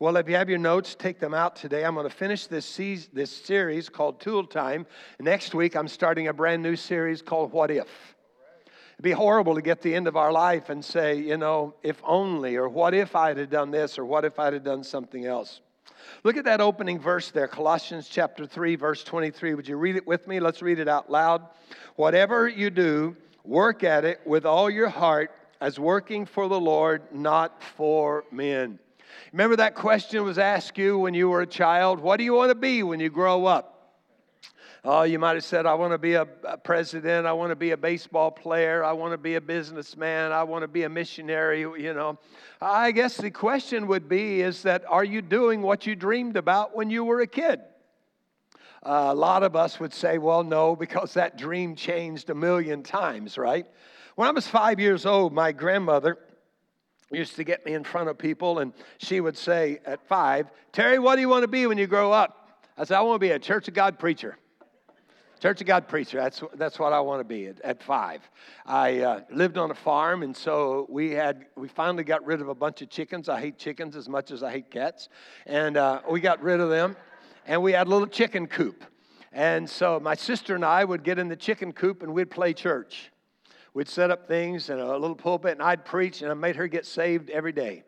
Well, if you have your notes, take them out today. I'm going to finish this, se- this series called Tool Time. Next week, I'm starting a brand new series called What If. It'd be horrible to get the end of our life and say, you know, if only, or what if I'd have done this, or what if I'd have done something else. Look at that opening verse there, Colossians chapter 3, verse 23. Would you read it with me? Let's read it out loud. Whatever you do, work at it with all your heart as working for the Lord, not for men. Remember that question was asked you when you were a child? What do you want to be when you grow up? Oh, you might have said, I want to be a, president. I want to be a baseball player. I want to be a businessman. I want to be a missionary. You know, I guess the question would be is that are you doing what you dreamed about when you were a kid? Uh, a lot of us would say, well, no, because that dream changed a million times, right? When I was five years old, my grandmother, used to get me in front of people, and she would say at five, Terry, what do you want to be when you grow up? I said, I want to be a Church of God preacher. Church of God preacher, that's, that's what I want to be at, at five. I uh, lived on a farm, and so we had we finally got rid of a bunch of chickens. I hate chickens as much as I hate cats. And uh, we got rid of them, and we had a little chicken coop. And so my sister and I would get in the chicken coop, and we'd play church. We'd set up things in a little pulpit, and I'd preach, and I made her get saved every day.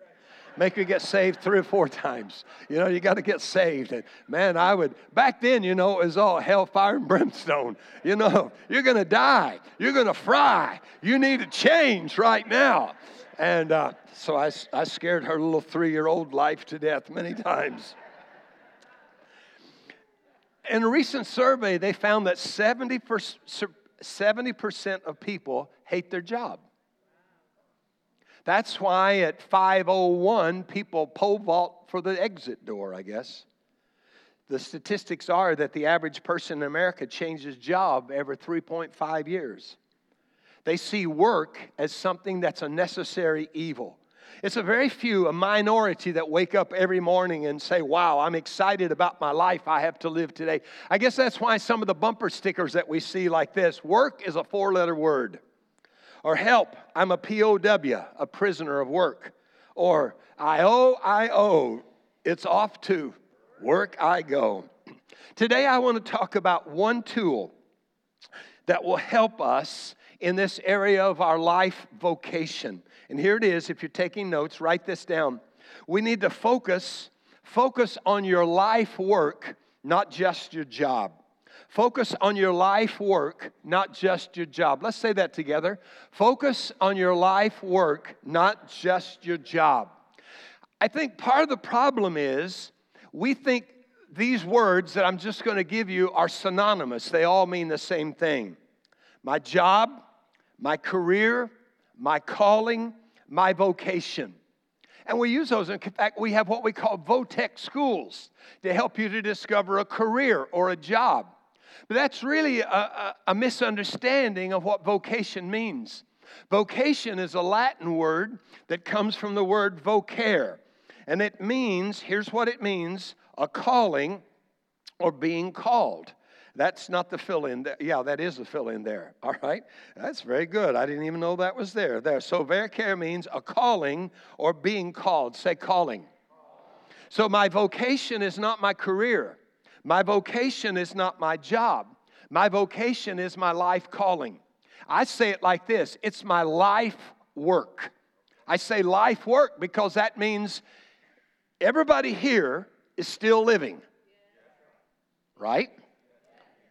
Make her get saved three or four times. You know, you got to get saved. And man, I would, back then, you know, it was all hellfire and brimstone. You know, you're going to die. You're going to fry. You need to change right now. And uh, so I, I scared her little three year old life to death many times. In a recent survey, they found that 70%, 70% of people hate their job. That's why at 501 people pole vault for the exit door, I guess. The statistics are that the average person in America changes job every 3.5 years. They see work as something that's a necessary evil. It's a very few, a minority that wake up every morning and say, Wow, I'm excited about my life I have to live today. I guess that's why some of the bumper stickers that we see like this work is a four letter word. Or help, I'm a POW, a prisoner of work. Or I owe, I owe, it's off to work I go. Today I want to talk about one tool that will help us in this area of our life vocation. And here it is. If you're taking notes, write this down. We need to focus, focus on your life work, not just your job. Focus on your life work, not just your job. Let's say that together. Focus on your life work, not just your job. I think part of the problem is we think these words that I'm just going to give you are synonymous. They all mean the same thing. My job, my career, my calling, my vocation. And we use those. In fact, we have what we call VOTEC schools to help you to discover a career or a job. But that's really a, a, a, misunderstanding of what vocation means. Vocation is a Latin word that comes from the word vocare. And it means, here's what it means a calling or being called. That's not the fill in there. Yeah, that is the fill in there. All right. That's very good. I didn't even know that was there. There. So vocare means a calling or being called. Say calling. So my vocation is not my career. My vocation is not my job. My vocation is my life calling. I say it like this it's my life work. I say life work because that means everybody here is still living. Right?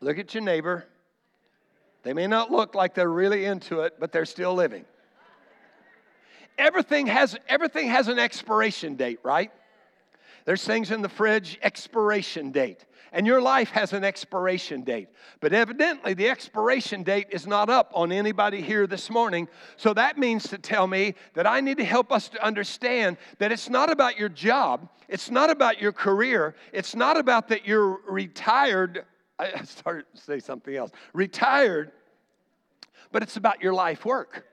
Look at your neighbor. They may not look like they're really into it, but they're still living. Everything has, everything has an expiration date, right? There's things in the fridge, expiration date. And your life has an expiration date. But evidently, the expiration date is not up on anybody here this morning. So that means to tell me that I need to help us to understand that it's not about your job, it's not about your career, it's not about that you're retired I started to say something else. Retired, but it's about your life work.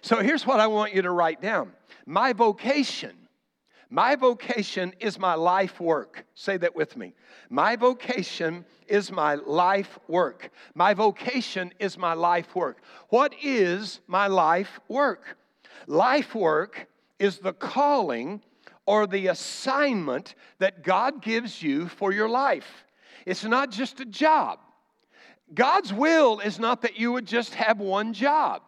So here's what I want you to write down My vocation, my vocation is my life work. Say that with me. My vocation is my life work. My vocation is my life work. What is my life work? Life work is the calling or the assignment that God gives you for your life. It's not just a job. God's will is not that you would just have one job.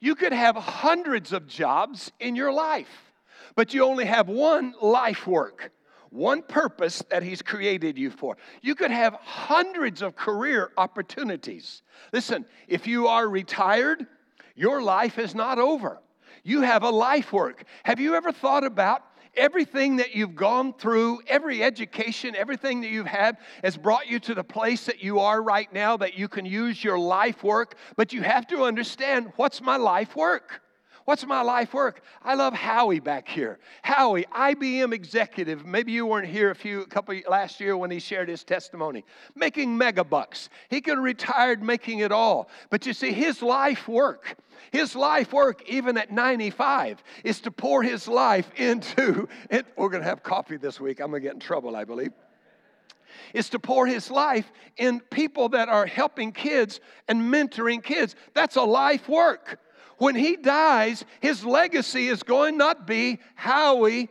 You could have hundreds of jobs in your life, but you only have one life work, one purpose that He's created you for. You could have hundreds of career opportunities. Listen, if you are retired, your life is not over. You have a life work. Have you ever thought about everything that you've gone through, every education, everything that you've had has brought you to the place that you are right now that you can use your life work. But you have to understand what's my life work? What's my life work? I love Howie back here. Howie, IBM executive. Maybe you weren't here a few a couple last year when he shared his testimony. Making mega bucks. He could have retired making it all. But you see, his life work, his life work, even at 95, is to pour his life into it. We're gonna have coffee this week. I'm gonna get in trouble, I believe is to pour his life in people that are helping kids and mentoring kids. That's a life work when he dies, his legacy is going not be Howie,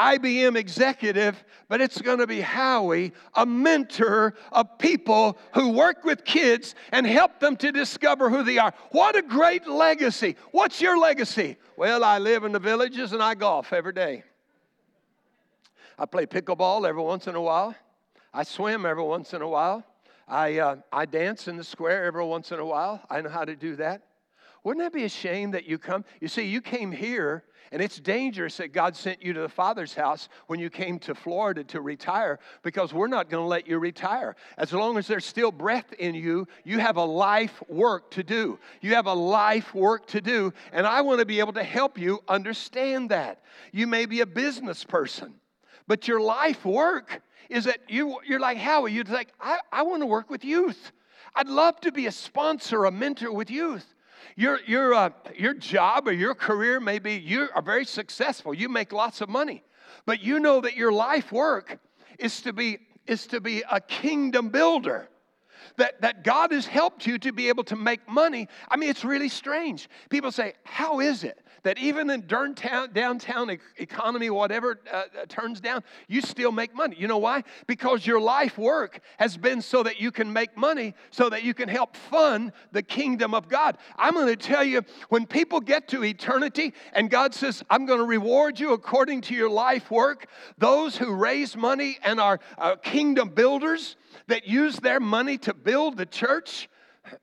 IBM executive, but it's going to be Howie, a mentor of people who work with kids and help them to discover who they are. What a great legacy. What's your legacy? Well, I live in the villages and I golf every day. I play pickleball every once in a while. I swim every once in a while. I, uh, I dance in the square every once in a while. I know how to do that. Wouldn't that be a shame that you come? You see, you came here, and it's dangerous that God sent you to the Father's house when you came to Florida to retire because we're not going to let you retire. As long as there's still breath in you, you have a life work to do. You have a life work to do, and I want to be able to help you understand that. You may be a business person, but your life work is that you, you're like Howie, you're like, I, I want to work with youth. I'd love to be a sponsor, a mentor with youth. Your, your, uh, your job or your career may be you are very successful, you make lots of money, but you know that your life work is to be, is to be a kingdom builder. That, that God has helped you to be able to make money. I mean, it's really strange. People say, How is it that even in downtown, downtown economy, whatever uh, uh, turns down, you still make money. You know why? Because your life work has been so that you can make money, so that you can help fund the kingdom of God. I'm going to tell you, when people get to eternity and God says, I'm going to reward you according to your life work, those who raise money and are uh, kingdom builders that use their money to build the church,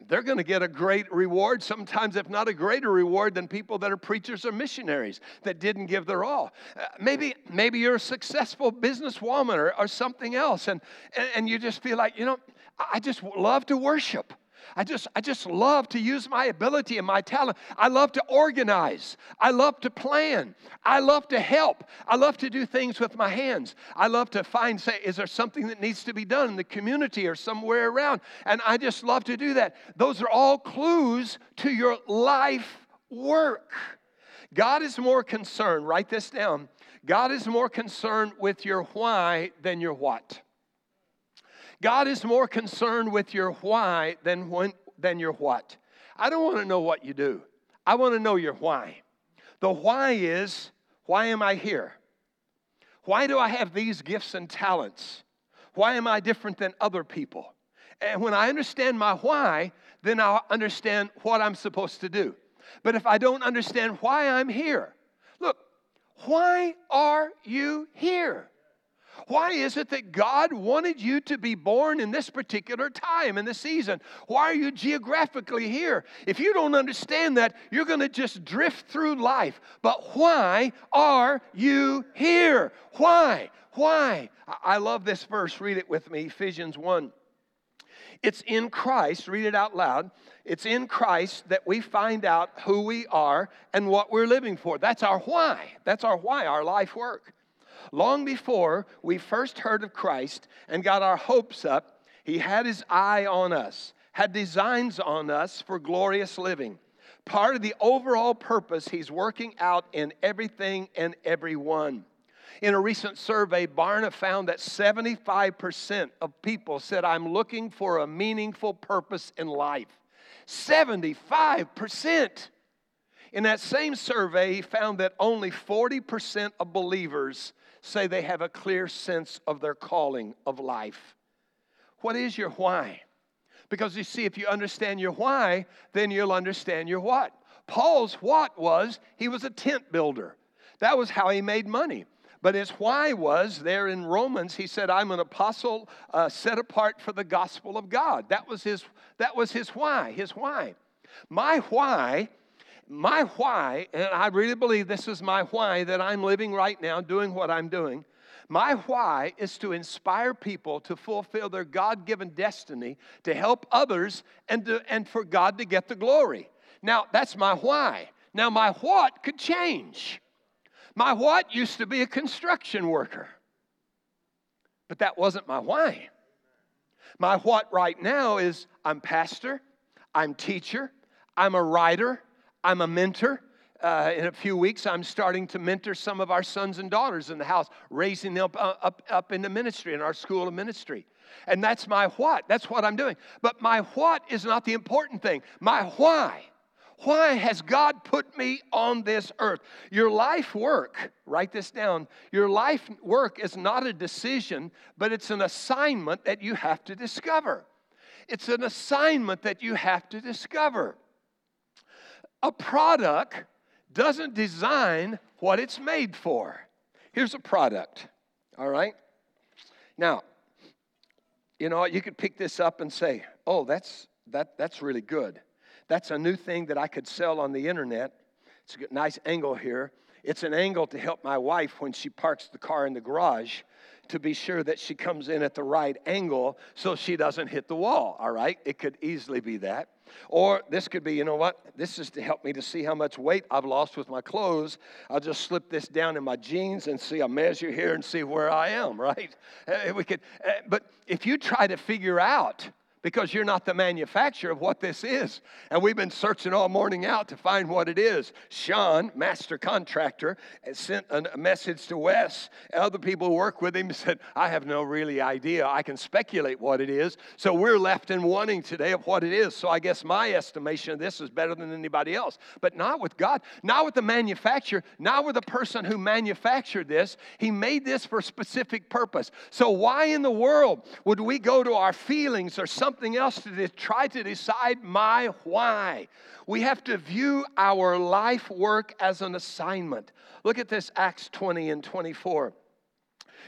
they're going to get a great reward, sometimes, if not a greater reward, than people that are preachers or missionaries that didn't give their all. Uh, maybe, maybe you're a successful businesswoman or, or something else, and, and, and you just feel like, you know, I just love to worship. I just, I just love to use my ability and my talent. I love to organize. I love to plan. I love to help. I love to do things with my hands. I love to find, say, is there something that needs to be done in the community or somewhere around? And I just love to do that. Those are all clues to your life work. God is more concerned, write this down. God is more concerned with your why than your what. God is more concerned with your why than, when, than your what. I don't want to know what you do. I want to know your why. The why is why am I here? Why do I have these gifts and talents? Why am I different than other people? And when I understand my why, then I'll understand what I'm supposed to do. But if I don't understand why I'm here, look, why are you here? Why is it that God wanted you to be born in this particular time in the season? Why are you geographically here? If you don't understand that, you're going to just drift through life. But why are you here? Why? Why? I love this verse. Read it with me Ephesians 1. It's in Christ, read it out loud. It's in Christ that we find out who we are and what we're living for. That's our why. That's our why, our life work. Long before we first heard of Christ and got our hopes up, He had His eye on us, had designs on us for glorious living. Part of the overall purpose He's working out in everything and everyone. In a recent survey, Barna found that 75% of people said, I'm looking for a meaningful purpose in life. 75%. In that same survey, he found that only 40% of believers say they have a clear sense of their calling of life. What is your why? Because you see, if you understand your why, then you'll understand your what. Paul's what was he was a tent builder. That was how he made money. But his why was there in Romans, he said, I'm an apostle uh, set apart for the gospel of God. That was his, that was his why, his why. My why, my why, and I really believe this is my why that I'm living right now, doing what I'm doing. My why is to inspire people to fulfill their God given destiny, to help others, and, to, and for God to get the glory. Now, that's my why. Now, my what could change. My what used to be a construction worker, but that wasn't my why. My what right now is I'm pastor, I'm teacher, I'm a writer, I'm a mentor. Uh, in a few weeks, I'm starting to mentor some of our sons and daughters in the house, raising them up, uh, up, up in the ministry, in our school of ministry. And that's my what. That's what I'm doing. But my what is not the important thing. My why. Why has God put me on this earth? Your life work, write this down. Your life work is not a decision, but it's an assignment that you have to discover. It's an assignment that you have to discover. A product doesn't design what it's made for. Here's a product, all right? Now, you know, you could pick this up and say, oh, that's, that, that's really good. That's a new thing that I could sell on the internet. It's a good, nice angle here. It's an angle to help my wife when she parks the car in the garage to be sure that she comes in at the right angle so she doesn't hit the wall, all right? It could easily be that. Or this could be, you know what? This is to help me to see how much weight I've lost with my clothes. I'll just slip this down in my jeans and see a measure here and see where I am, right? Uh, we could, uh, but if you try to figure out because you're not the manufacturer of what this is. And we've been searching all morning out to find what it is. Sean, master contractor, sent a message to Wes. Other people who work with him said, I have no really idea. I can speculate what it is. So we're left in wanting today of what it is. So I guess my estimation of this is better than anybody else. But not with God, not with the manufacturer, not with the person who manufactured this. He made this for a specific purpose. So why in the world would we go to our feelings or something? Something else to try to decide my why. We have to view our life work as an assignment. Look at this Acts 20 and 24.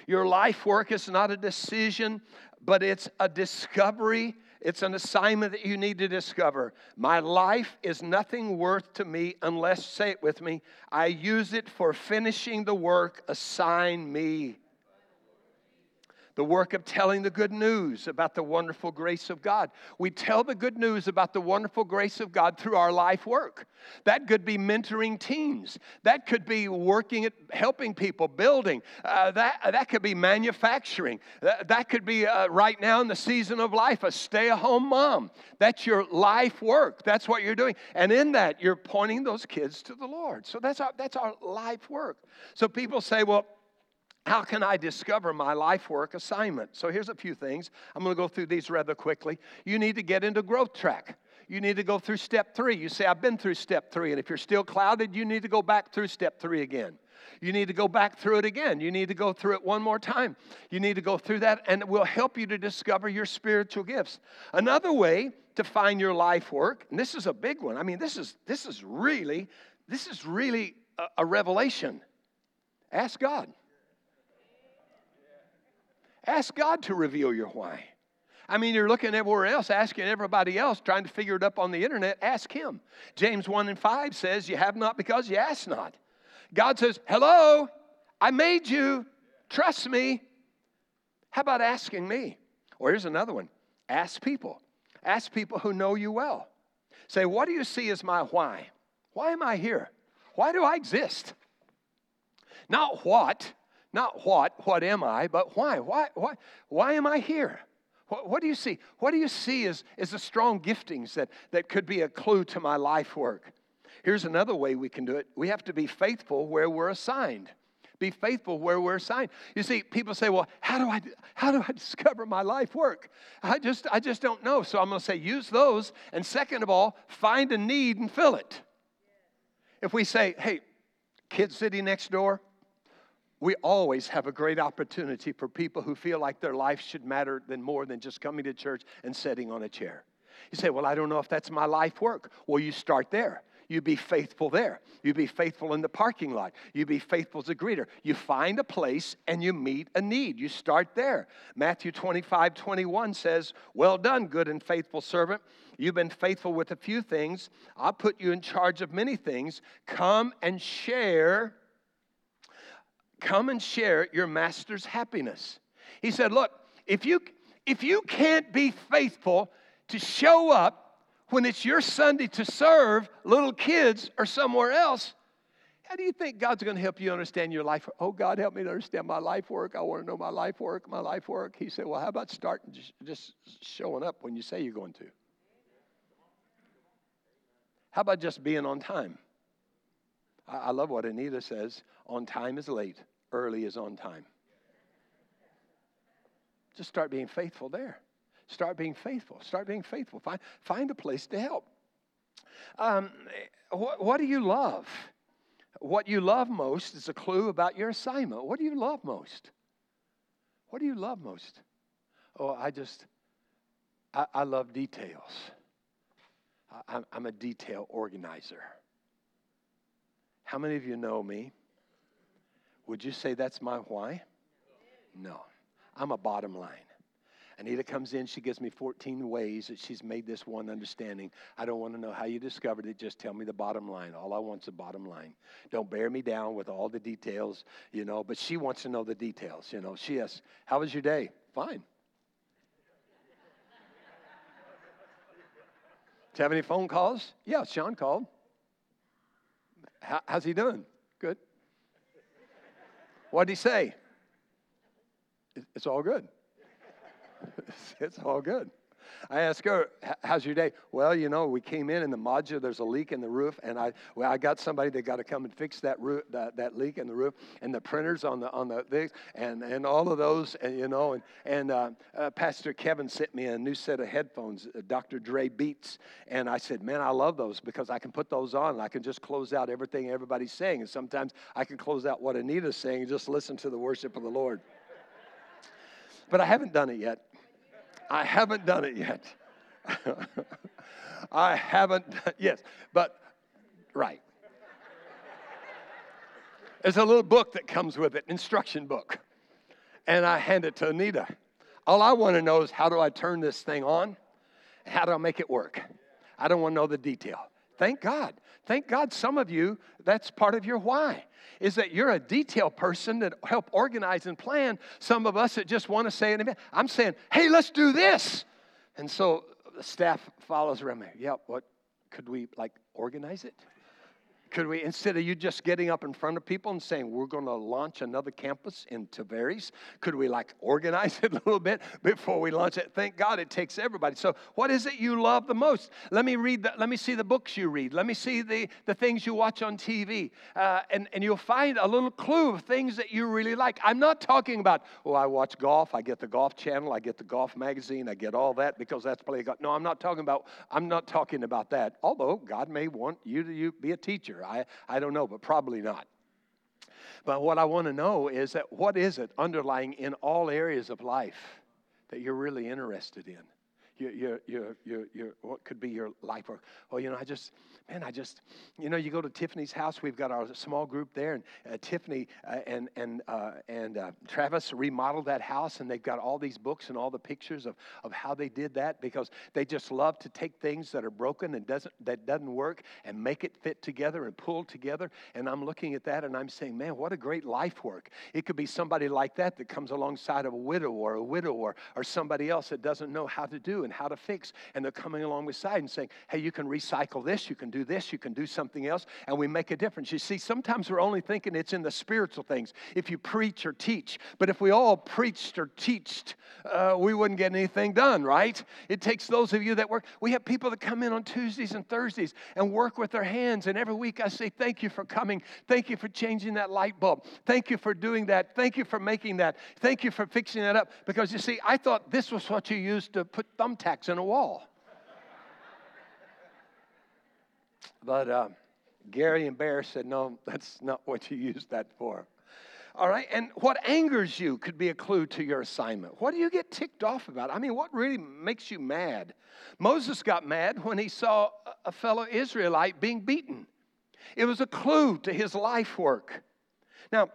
Your life work is not a decision, but it's a discovery. It's an assignment that you need to discover. My life is nothing worth to me unless, say it with me, I use it for finishing the work assigned me the work of telling the good news about the wonderful grace of God. We tell the good news about the wonderful grace of God through our life work. That could be mentoring teams. That could be working at helping people, building. Uh, that, that could be manufacturing. That, that could be uh, right now in the season of life, a stay at home mom. That's your life work. That's what you're doing. And in that, you're pointing those kids to the Lord. So that's our, that's our life work. So people say, well, how can I discover my life work assignment? So here's a few things. I'm going to go through these rather quickly. You need to get into growth track. You need to go through step three. You say, I've been through step three. And if you're still clouded, you need to go back through step three again. You need to go back through it again. You need to go through it one more time. You need to go through that, and it will help you to discover your spiritual gifts. Another way to find your life work, and this is a big one. I mean, this is this is really, this is really a, a revelation. Ask God. Ask God to reveal your why. I mean, you're looking everywhere else, asking everybody else, trying to figure it up on the internet. Ask Him. James 1 and 5 says, You have not because you ask not. God says, Hello, I made you. Trust me. How about asking me? Or here's another one ask people. Ask people who know you well. Say, What do you see as my why? Why am I here? Why do I exist? Not what, not what, what am I, but why? Why, why, why am I here? What, what do you see? What do you see as, as the strong giftings that, that could be a clue to my life work? Here's another way we can do it. We have to be faithful where we're assigned. Be faithful where we're assigned. You see, people say, "Well, how do I how do I discover my life work?" I just I just don't know. So I'm going to say use those and second of all, find a need and fill it. if we say, hey, kid sitting next door, we always have a great opportunity for people who feel like their life should matter than more than just coming to church and sitting on a chair. You say, Well, I don't know if that's my life work. Well, you start there. You be faithful there. You be faithful in the parking lot. You be faithful as a greeter. You find a place and you meet a need. You start there. Matthew 25, 21 says, Well done, good and faithful servant. You've been faithful with a few things. I'll put you in charge of many things. Come and share. Come and share your master's happiness. He said, Look, if you if you can't be faithful to show up when it's your Sunday to serve little kids or somewhere else, how do you think God's going to help you understand your life? Oh, God, help me to understand my life work. I want to know my life work, my life work. He said, Well, how about starting just, just showing up when you say you're going to? How about just being on time? I, love what Anita says on time is late, early is on time. Just start being faithful there. Start being faithful. Start being faithful. Find, find a place to help. Um, what, what do you love? What you love most is a clue about your assignment. What do you love most? What do you love most? Oh, I just, I, I love details. I, I'm a detail organizer. How many of you know me? Would you say that's my why? No. I'm a bottom line. Anita comes in, she gives me 14 ways that she's made this one understanding. I don't want to know how you discovered it, just tell me the bottom line. All I want's the bottom line. Don't bear me down with all the details, you know, but she wants to know the details, you know. She asks, How was your day? Fine. Do you have any phone calls? Yeah, Sean called. How, how's he doing? Good. What did he say? It's all good. it's all good. I asked her, "How's your day?" Well, you know, we came in in the modular. There's a leak in the roof, and I well, I got somebody that got to come and fix that roof, that, that leak in the roof, and the printers on the on the things, and and all of those, and you know, and and uh, uh, Pastor Kevin sent me a new set of headphones, uh, Dr. Dre Beats, and I said, "Man, I love those because I can put those on, and I can just close out everything everybody's saying, and sometimes I can close out what Anita's saying and just listen to the worship of the Lord." But I haven't done it yet. I haven't done it yet. I haven't, yes, but right. There's a little book that comes with it, instruction book. And I hand it to Anita. All I want to know is how do I turn this thing on? How do I make it work? I don't want to know the detail. Thank God. Thank God some of you, that's part of your why is that you're a detail person that help organize and plan. Some of us that just want to say it. I'm saying, hey, let's do this. And so the staff follows around me. Yeah, what could we like organize it? Could we, instead of you just getting up in front of people and saying, we're going to launch another campus in Tavares, could we like organize it a little bit before we launch it? Thank God it takes everybody. So, what is it you love the most? Let me read, the, let me see the books you read. Let me see the, the things you watch on TV. Uh, and, and you'll find a little clue of things that you really like. I'm not talking about, oh, I watch golf, I get the golf channel, I get the golf magazine, I get all that because that's play golf. No, I'm not talking about, I'm not talking about that. Although God may want you to you be a teacher. I, I don't know, but probably not. But what I want to know is that what is it underlying in all areas of life that you're really interested in? Your, your, your, your, your, what could be your life work? Oh, you know, I just, man, I just, you know, you go to Tiffany's house. We've got our small group there, and uh, Tiffany uh, and and uh, and uh, Travis remodeled that house, and they've got all these books and all the pictures of of how they did that because they just love to take things that are broken and doesn't that doesn't work and make it fit together and pull together. And I'm looking at that, and I'm saying, man, what a great life work! It could be somebody like that that comes alongside of a widow or a widow or somebody else that doesn't know how to do and how to fix, and they're coming along beside and saying, hey, you can recycle this, you can do this, you can do something else, and we make a difference. You see, sometimes we're only thinking it's in the spiritual things, if you preach or teach. But if we all preached or teached, uh, we wouldn't get anything done, right? It takes those of you that work. We have people that come in on Tuesdays and Thursdays and work with their hands, and every week I say, Thank you for coming. Thank you for changing that light bulb. Thank you for doing that. Thank you for making that. Thank you for fixing that up. Because you see, I thought this was what you used to put thumbtacks in a wall. But uh, Gary and Bear said, No, that's not what you use that for. All right, and what angers you could be a clue to your assignment. What do you get ticked off about? I mean, what really makes you mad? Moses got mad when he saw a fellow Israelite being beaten. It was a clue to his life work. Now,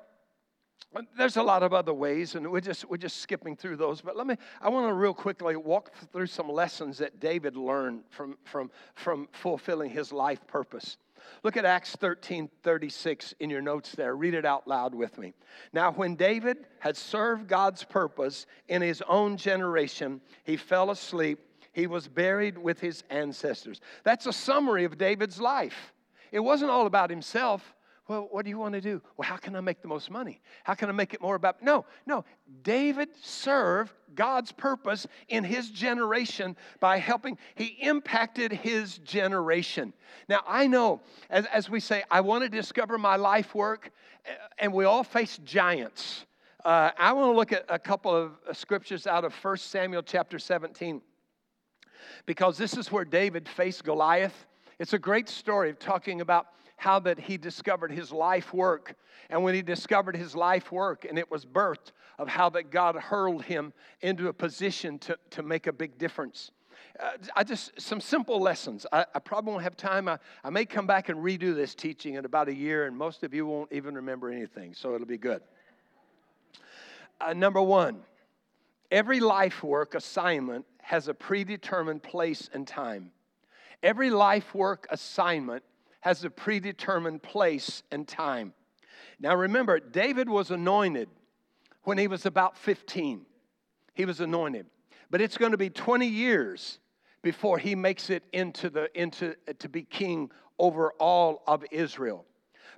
there's a lot of other ways, and we're just we're just skipping through those. But let me I want to real quickly walk through some lessons that David learned from from from fulfilling his life purpose. Look at Acts 13 36 in your notes there. Read it out loud with me. Now, when David had served God's purpose in his own generation, he fell asleep. He was buried with his ancestors. That's a summary of David's life. It wasn't all about himself. Well, what do you want to do? Well, how can I make the most money? How can I make it more about? No, no. David served God's purpose in his generation by helping. He impacted his generation. Now, I know, as, as we say, I want to discover my life work, and we all face giants. Uh, I want to look at a couple of uh, scriptures out of 1 Samuel chapter 17 because this is where David faced Goliath. It's a great story of talking about how that he discovered his life work. And when he discovered his life work and it was birthed of how that God hurled him into a position to, to make a big difference. Uh, I just, some simple lessons. I, I probably won't have time. I, I may come back and redo this teaching in about a year, and most of you won't even remember anything, so it'll be good. Uh, number one, every life work assignment has a predetermined place and time. Every life work assignment has a predetermined place and time. Now remember, David was anointed when he was about 15. He was anointed. But it's going to be 20 years before he makes it into the into to be king over all of Israel.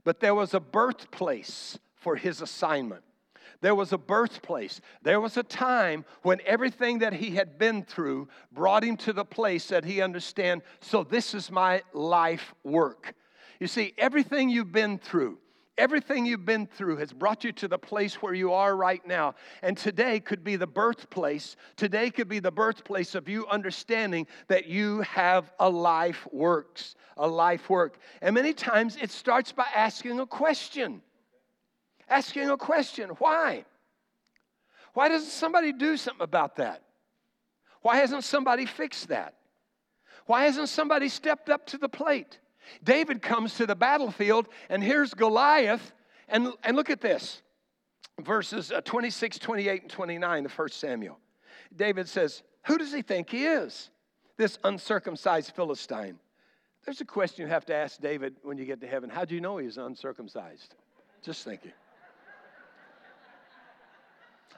But there was a birthplace for his assignment. There was a birthplace. There was a time when everything that he had been through brought him to the place that he understand, so this is my life work. You see, everything you've been through, everything you've been through has brought you to the place where you are right now. And today could be the birthplace. Today could be the birthplace of you understanding that you have a life works, a life work. And many times it starts by asking a question asking a question why? Why doesn't somebody do something about that? Why hasn't somebody fixed that? Why hasn't somebody stepped up to the plate? David comes to the battlefield, and here's Goliath. And, and look at this verses uh, 26, 28, and 29 of 1 Samuel. David says, Who does he think he is? This uncircumcised Philistine. There's a question you have to ask David when you get to heaven. How do you know he's uncircumcised? Just thinking.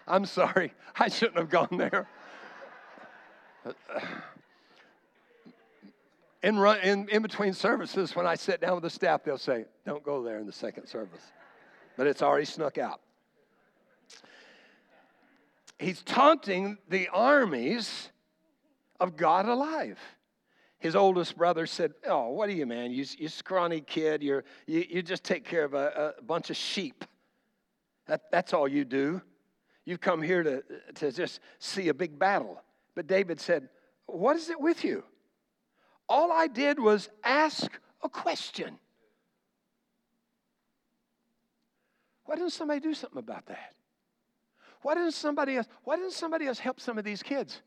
I'm sorry, I shouldn't have gone there. In, run, in, in between services, when I sit down with the staff, they'll say, Don't go there in the second service. But it's already snuck out. He's taunting the armies of God alive. His oldest brother said, Oh, what are you, man? You, you scrawny kid. You're, you, you just take care of a, a bunch of sheep. That, that's all you do. You've come here to, to just see a big battle. But David said, What is it with you? All I did was ask a question. Why didn't somebody do something about that? Why didn't somebody else, why didn't somebody else help some of these kids?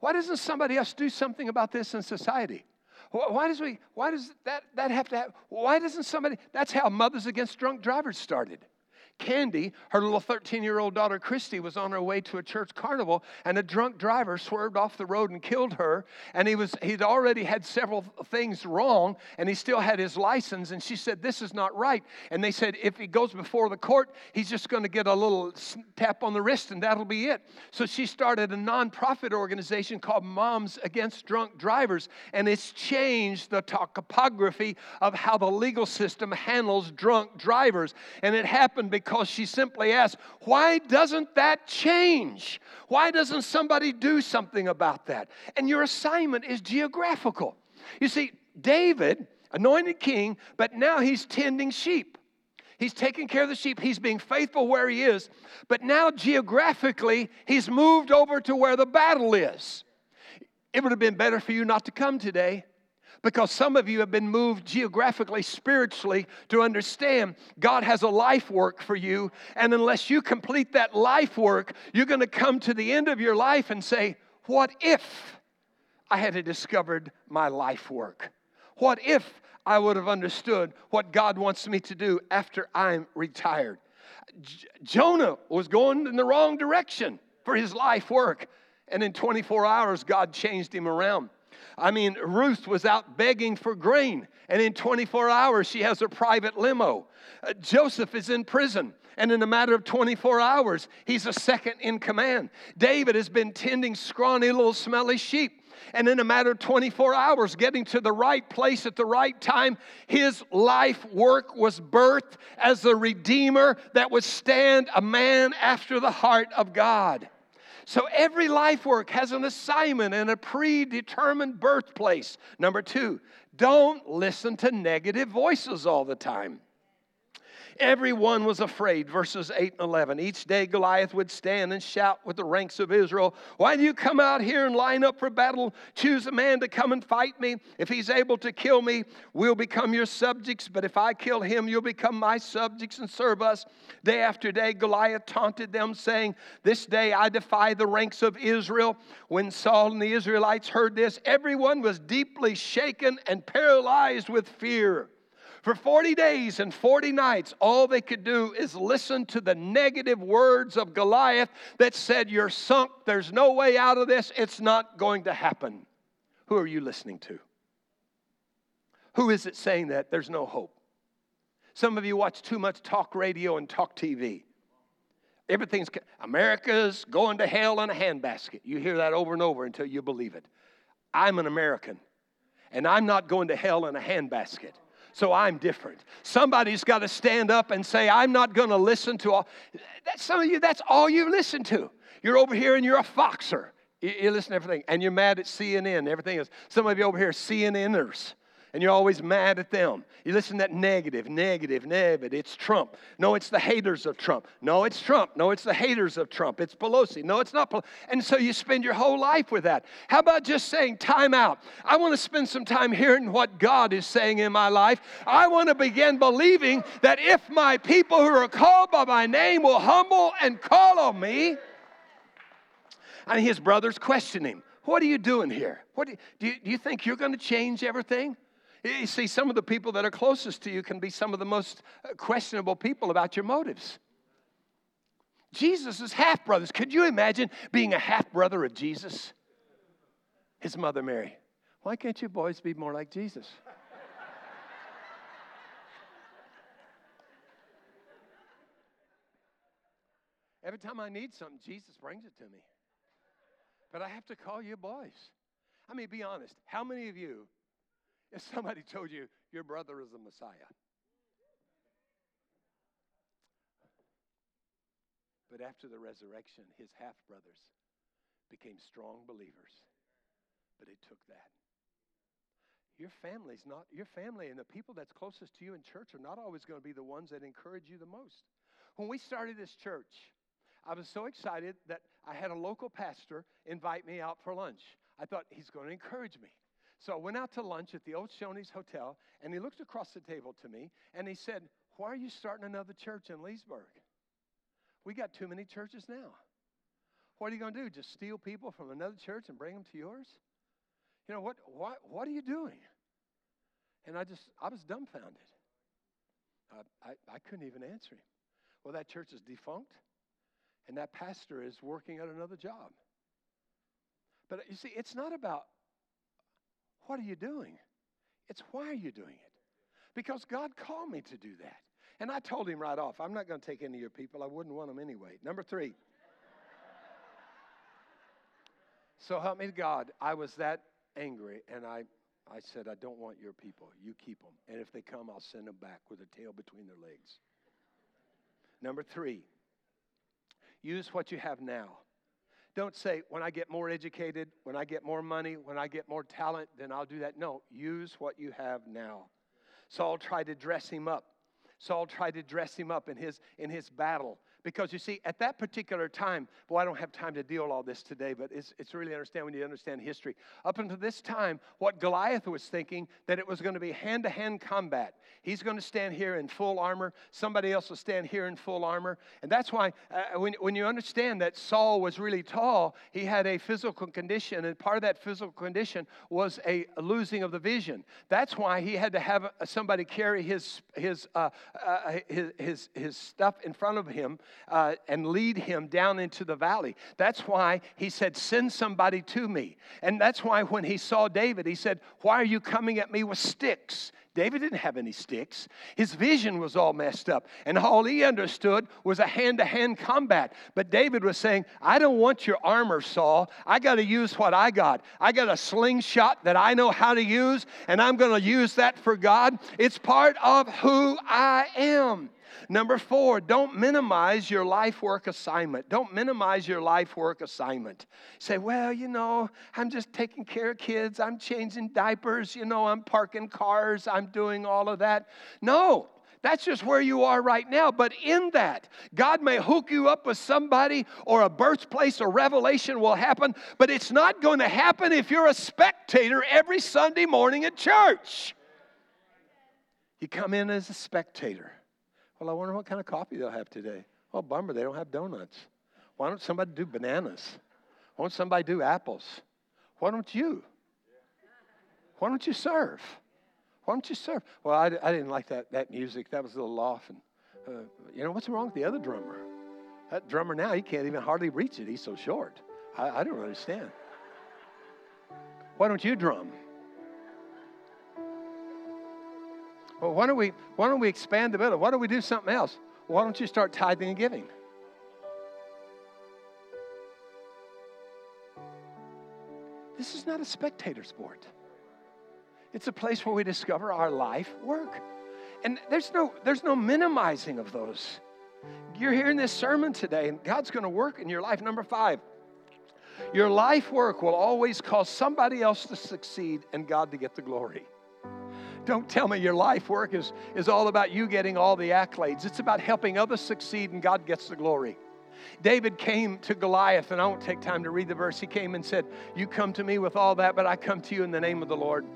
Why doesn't somebody else do something about this in society? Why does we why does that, that have to happen? Why doesn't somebody that's how Mothers Against Drunk Drivers started. Candy, her little 13 year old daughter Christy, was on her way to a church carnival, and a drunk driver swerved off the road and killed her. And he was, he'd already had several things wrong, and he still had his license. And she said, This is not right. And they said, If he goes before the court, he's just going to get a little tap on the wrist, and that'll be it. So she started a nonprofit organization called Moms Against Drunk Drivers, and it's changed the topography of how the legal system handles drunk drivers. And it happened because because she simply asked, Why doesn't that change? Why doesn't somebody do something about that? And your assignment is geographical. You see, David, anointed king, but now he's tending sheep. He's taking care of the sheep. He's being faithful where he is. But now, geographically, he's moved over to where the battle is. It would have been better for you not to come today Because some of you have been moved geographically, spiritually to understand God has a life work for you. And unless you complete that life work, you're going to come to the end of your life and say, What if I had discovered my life work? What if I would have understood what God wants me to do after I'm retired? J- Jonah was going in the wrong direction for his life work. And in 24 hours, God changed him around. I mean, Ruth was out begging for grain, and in 24 hours, she has a private limo. Uh, Joseph is in prison, and in a matter of 24 hours, he's a second in command. David has been tending scrawny little smelly sheep. And in a matter of 24 hours, getting to the right place at the right time, his life work was birthed as the Redeemer that would stand a man after the heart of God. So every life work has an assignment and a predetermined birthplace. Number two, don't listen to negative voices all the time. Everyone was afraid, verses 8 and 11. Each day Goliath would stand and shout with the ranks of Israel, Why do you come out here and line up for battle? Choose a man to come and fight me. If he's able to kill me, we'll become your subjects. But if I kill him, you'll become my subjects and serve us. Day after day, Goliath taunted them, saying, This day I defy the ranks of Israel. When Saul and the Israelites heard this, everyone was deeply shaken and paralyzed with fear. For 40 days and 40 nights, all they could do is listen to the negative words of Goliath that said, You're sunk, there's no way out of this, it's not going to happen. Who are you listening to? Who is it saying that there's no hope? Some of you watch too much talk radio and talk TV. Everything's America's going to hell in a handbasket. You hear that over and over until you believe it. I'm an American, and I'm not going to hell in a handbasket so I'm different. Somebody's got to stand up and say, I'm not going to listen to all. That's some of you, that's all you listen to. You're over here and you're a foxer. You, you listen to everything, and you're mad at CNN, everything else. Some of you over here are CNNers and you're always mad at them. You listen to that negative, negative, negative. It's Trump. No, it's the haters of Trump. No, it's Trump. No, it's the haters of Trump. It's Pelosi. No, it's not. Pelosi. And so you spend your whole life with that. How about just saying, time out? I want to spend some time hearing what God is saying in my life. I want to begin believing that if my people who are called by my name will humble and call on me, and his brothers question him. What are you doing here? What do you, do you, do you think you're going to change everything? You see, some of the people that are closest to you can be some of the most uh, questionable people about your motives. Jesus is half brothers. Could you imagine being a half brother of Jesus? His mother Mary. Why can't you boys be more like Jesus? Every time I need something, Jesus brings it to me. But I have to call you boys. I mean, be honest. How many of you if somebody told you your brother is a Messiah. But after the resurrection, his half brothers became strong believers. But it took that. Your family's not, your family and the people that's closest to you in church are not always going to be the ones that encourage you the most. When we started this church, I was so excited that I had a local pastor invite me out for lunch. I thought he's going to encourage me. So I went out to lunch at the old Shoney's Hotel, and he looked across the table to me, and he said, Why are you starting another church in Leesburg? We got too many churches now. What are you going to do? Just steal people from another church and bring them to yours? You know, what, what, what are you doing? And I just, I was dumbfounded. I, I, I couldn't even answer him. Well, that church is defunct, and that pastor is working at another job. But you see, it's not about what are you doing? It's why are you doing it? Because God called me to do that. And I told him right off, I'm not going to take any of your people. I wouldn't want them anyway. Number three. so help me God. I was that angry, and I, I said, I don't want your people. You keep them. And if they come, I'll send them back with a tail between their legs. Number three, use what you have now. Don't say, when I get more educated, when I get more money, when I get more talent, then I'll do that. No, use what you have now. Saul tried to dress him up. Saul tried to dress him up in his, in his battle Because you see, at that particular time, boy, I don't have time to deal all this today, but it's, it's really understand when you understand history. Up until this time, what Goliath was thinking, that it was going to be hand to hand combat. He's going to stand here in full armor, somebody else will stand here in full armor. And that's why, uh, when, when you understand that Saul was really tall, he had a physical condition, and part of that physical condition was a losing of the vision. That's why he had to have somebody carry his, his, uh, uh, his, his, his stuff in front of him uh, and lead him down into the valley. That's why he said, Send somebody to me. And that's why when he saw David, he said, Why are you coming at me with sticks? David didn't have any sticks. His vision was all messed up. And all he understood was a hand to hand combat. But David was saying, I don't want your armor, Saul. I got to use what I got. I got a slingshot that I know how to use, and I'm going to use that for God. It's part of who I am. Number four, don't minimize your life work assignment. Don't minimize your life work assignment. Say, well, you know, I'm just taking care of kids, I'm changing diapers, you know, I'm parking cars, I'm doing all of that. No, that's just where you are right now. But in that, God may hook you up with somebody or a birthplace or revelation will happen, but it's not going to happen if you're a spectator every Sunday morning at church. You come in as a spectator. Well, I wonder what kind of coffee they'll have today. Oh, bummer, they don't have donuts. Why don't somebody do bananas? Why don't somebody do apples? Why don't you? Why don't you serve? Why don't you serve? Well, I, I didn't like that, that music. That was a little off. And, uh, you know, what's wrong with the other drummer? That drummer now, he can't even hardly reach it. He's so short. I, I don't understand. Why don't you drum? Well, why don't we why don't we expand the building? Why don't we do something else? Why don't you start tithing and giving? This is not a spectator sport. It's a place where we discover our life work. And there's no there's no minimizing of those. You're hearing this sermon today, and God's going to work in your life. Number five, your life work will always cause somebody else to succeed and God to get the glory. Don't tell me your life work is, is all about you getting all the accolades. It's about helping others succeed and God gets the glory. David came to Goliath, and I won't take time to read the verse. He came and said, You come to me with all that, but I come to you in the name of the Lord.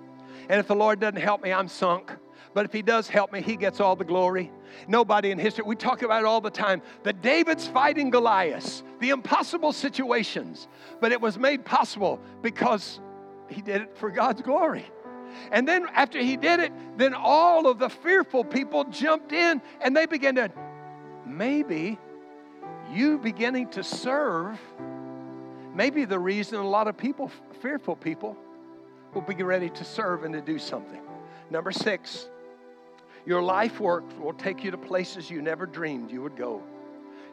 And if the Lord doesn't help me, I'm sunk. But if he does help me, he gets all the glory. Nobody in history, we talk about it all the time, that David's fighting Goliath, the impossible situations, but it was made possible because he did it for God's glory. And then after he did it, then all of the fearful people jumped in and they began to, maybe you beginning to serve, maybe the reason a lot of people, fearful people, will be ready to serve and to do something. Number six, your life work will take you to places you never dreamed you would go.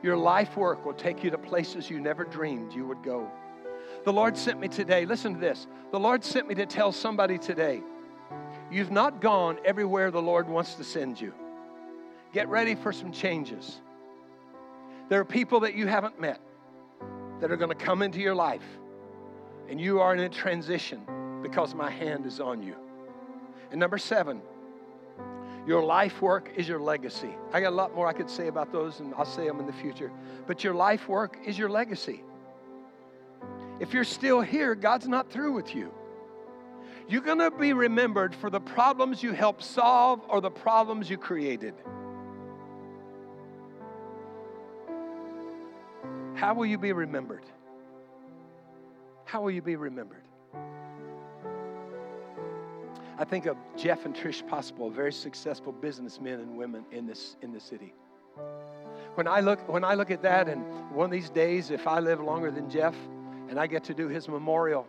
Your life work will take you to places you never dreamed you would go. The Lord sent me today. Listen to this. The Lord sent me to tell somebody today you've not gone everywhere the Lord wants to send you. Get ready for some changes. There are people that you haven't met that are going to come into your life, and you are in a transition because my hand is on you. And number seven, your life work is your legacy. I got a lot more I could say about those, and I'll say them in the future. But your life work is your legacy. If you're still here, God's not through with you. You're going to be remembered for the problems you helped solve or the problems you created. How will you be remembered? How will you be remembered? I think of Jeff and Trish Possible, very successful businessmen and women in this in the city. When I look when I look at that, and one of these days, if I live longer than Jeff, and I get to do his memorial,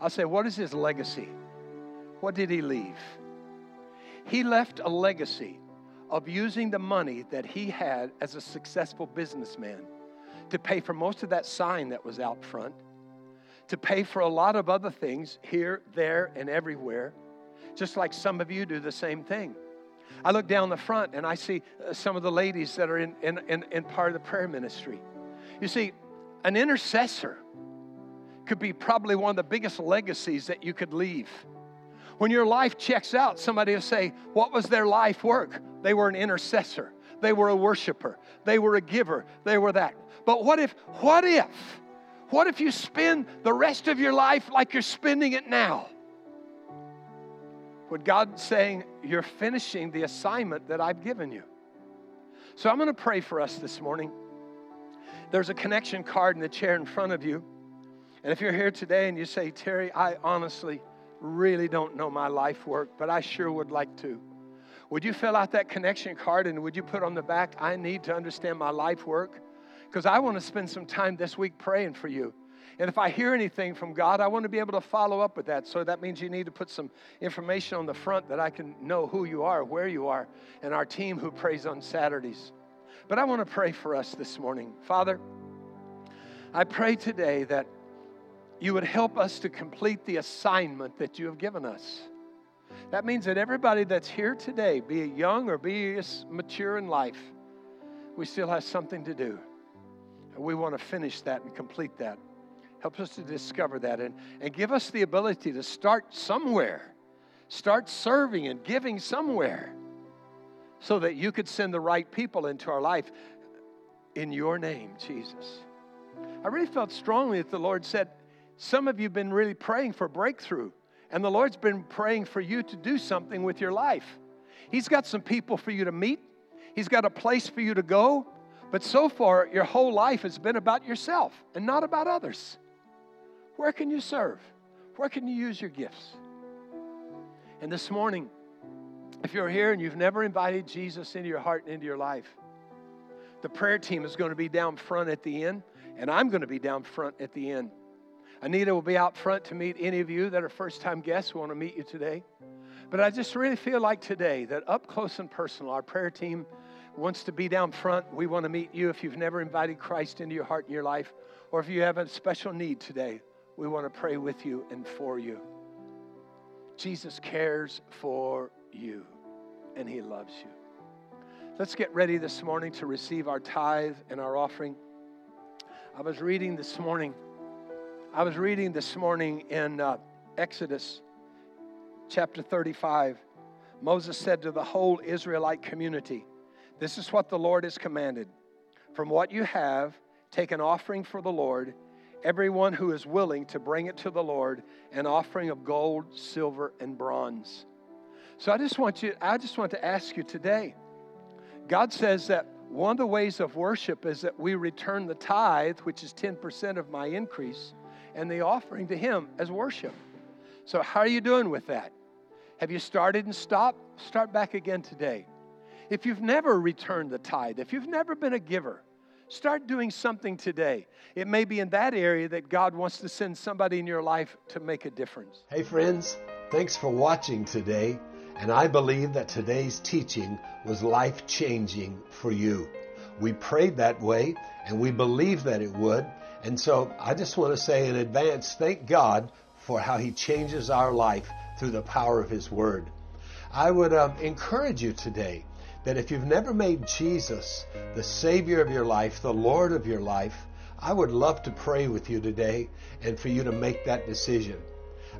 I'll say, What is his legacy? What did he leave? He left a legacy of using the money that he had as a successful businessman to pay for most of that sign that was out front, to pay for a lot of other things here, there, and everywhere, just like some of you do the same thing. I look down the front and I see uh, some of the ladies that are in, in, in, in part of the prayer ministry. You see, an intercessor could be probably one of the biggest legacies that you could leave. When your life checks out, somebody will say, What was their life work? They were an intercessor. They were a worshiper. They were a giver. They were that. But what if, what if, what if you spend the rest of your life like you're spending it now? Would God saying, You're finishing the assignment that I've given you? So I'm going to pray for us this morning. There's a connection card in the chair in front of you. And if you're here today and you say, Terry, I honestly really don't know my life work, but I sure would like to. Would you fill out that connection card and would you put on the back, I need to understand my life work? Because I want to spend some time this week praying for you. And if I hear anything from God, I want to be able to follow up with that. So that means you need to put some information on the front that I can know who you are, where you are, and our team who prays on Saturdays. But I want to pray for us this morning. Father, I pray today that you would help us to complete the assignment that you have given us. That means that everybody that's here today, be it young or be it mature in life, we still have something to do. And we want to finish that and complete that. Help us to discover that and, and give us the ability to start somewhere, start serving and giving somewhere, so that you could send the right people into our life in your name, Jesus. I really felt strongly that the Lord said, Some of you have been really praying for breakthrough, and the Lord's been praying for you to do something with your life. He's got some people for you to meet, He's got a place for you to go, but so far, your whole life has been about yourself and not about others. Where can you serve? Where can you use your gifts? And this morning, if you're here and you've never invited Jesus into your heart and into your life, the prayer team is going to be down front at the end, and I'm going to be down front at the end. Anita will be out front to meet any of you that are first time guests who want to meet you today. But I just really feel like today that up close and personal, our prayer team wants to be down front. We want to meet you if you've never invited Christ into your heart and your life, or if you have a special need today we want to pray with you and for you. Jesus cares for you and he loves you. Let's get ready this morning to receive our tithe and our offering. I was reading this morning, I was reading this morning in uh, Exodus chapter 35. Moses said to the whole Israelite community, This is what the Lord has commanded. From what you have, take an offering for the Lord everyone who is willing to bring it to the Lord an offering of gold, silver, and bronze. So I just want you, I just want to ask you today. God says that one of the ways of worship is that we return the tithe, which is 10% of my increase, and the offering to Him as worship. So, how are you doing with that? Have you started and stopped? Start back again today. If you've never returned the tithe, if you've never been a giver, Start doing something today. It may be in that area that God wants to send somebody in your life to make a difference. Hey, friends, thanks for watching today. And I believe that today's teaching was life changing for you. We prayed that way and we believe that it would. And so I just want to say in advance, thank God for how He changes our life through the power of His Word. I would um, encourage you today that if you've never made Jesus the Savior of your life, the Lord of your life, I would love to pray with you today and for you to make that decision.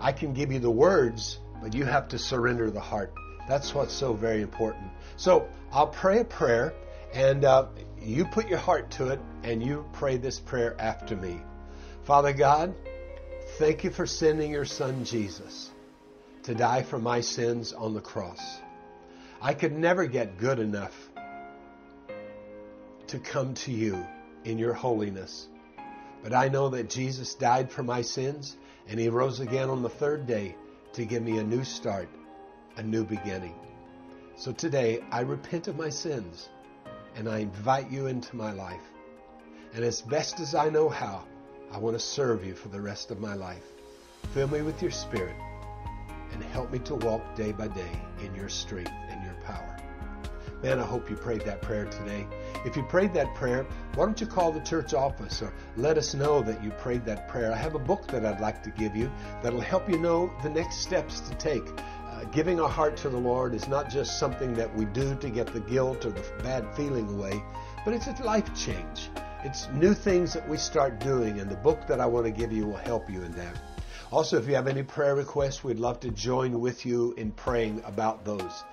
I can give you the words, but you have to surrender the heart. That's what's so very important. So I'll pray a prayer, and uh, you put your heart to it, and you pray this prayer after me. Father God, thank you for sending your Son Jesus to die for my sins on the cross. I could never get good enough to come to you in your holiness. But I know that Jesus died for my sins and he rose again on the third day to give me a new start, a new beginning. So today I repent of my sins and I invite you into my life. And as best as I know how, I want to serve you for the rest of my life. Fill me with your spirit and help me to walk day by day in your strength and your power. Man, I hope you prayed that prayer today. If you prayed that prayer, why don't you call the church office or let us know that you prayed that prayer? I have a book that I'd like to give you that'll help you know the next steps to take. Uh, giving our heart to the Lord is not just something that we do to get the guilt or the bad feeling away, but it's a life change. It's new things that we start doing, and the book that I want to give you will help you in that. Also, if you have any prayer requests, we'd love to join with you in praying about those.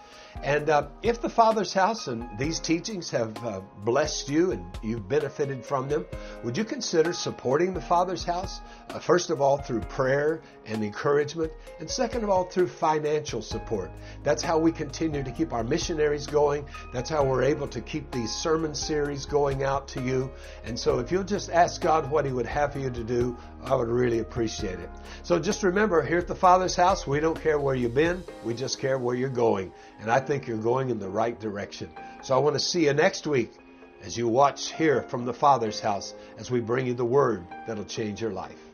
And uh, if the Father's house and these teachings have uh, blessed you and you've benefited from them, would you consider supporting the Father's house? Uh, first of all, through prayer and encouragement, and second of all, through financial support. That's how we continue to keep our missionaries going. That's how we're able to keep these sermon series going out to you. And so if you'll just ask God what He would have for you to do, I would really appreciate it. So just remember, here at the Father's house, we don't care where you've been, we just care where you're going. And I think you're going in the right direction. So I want to see you next week as you watch here from the Father's house as we bring you the word that'll change your life.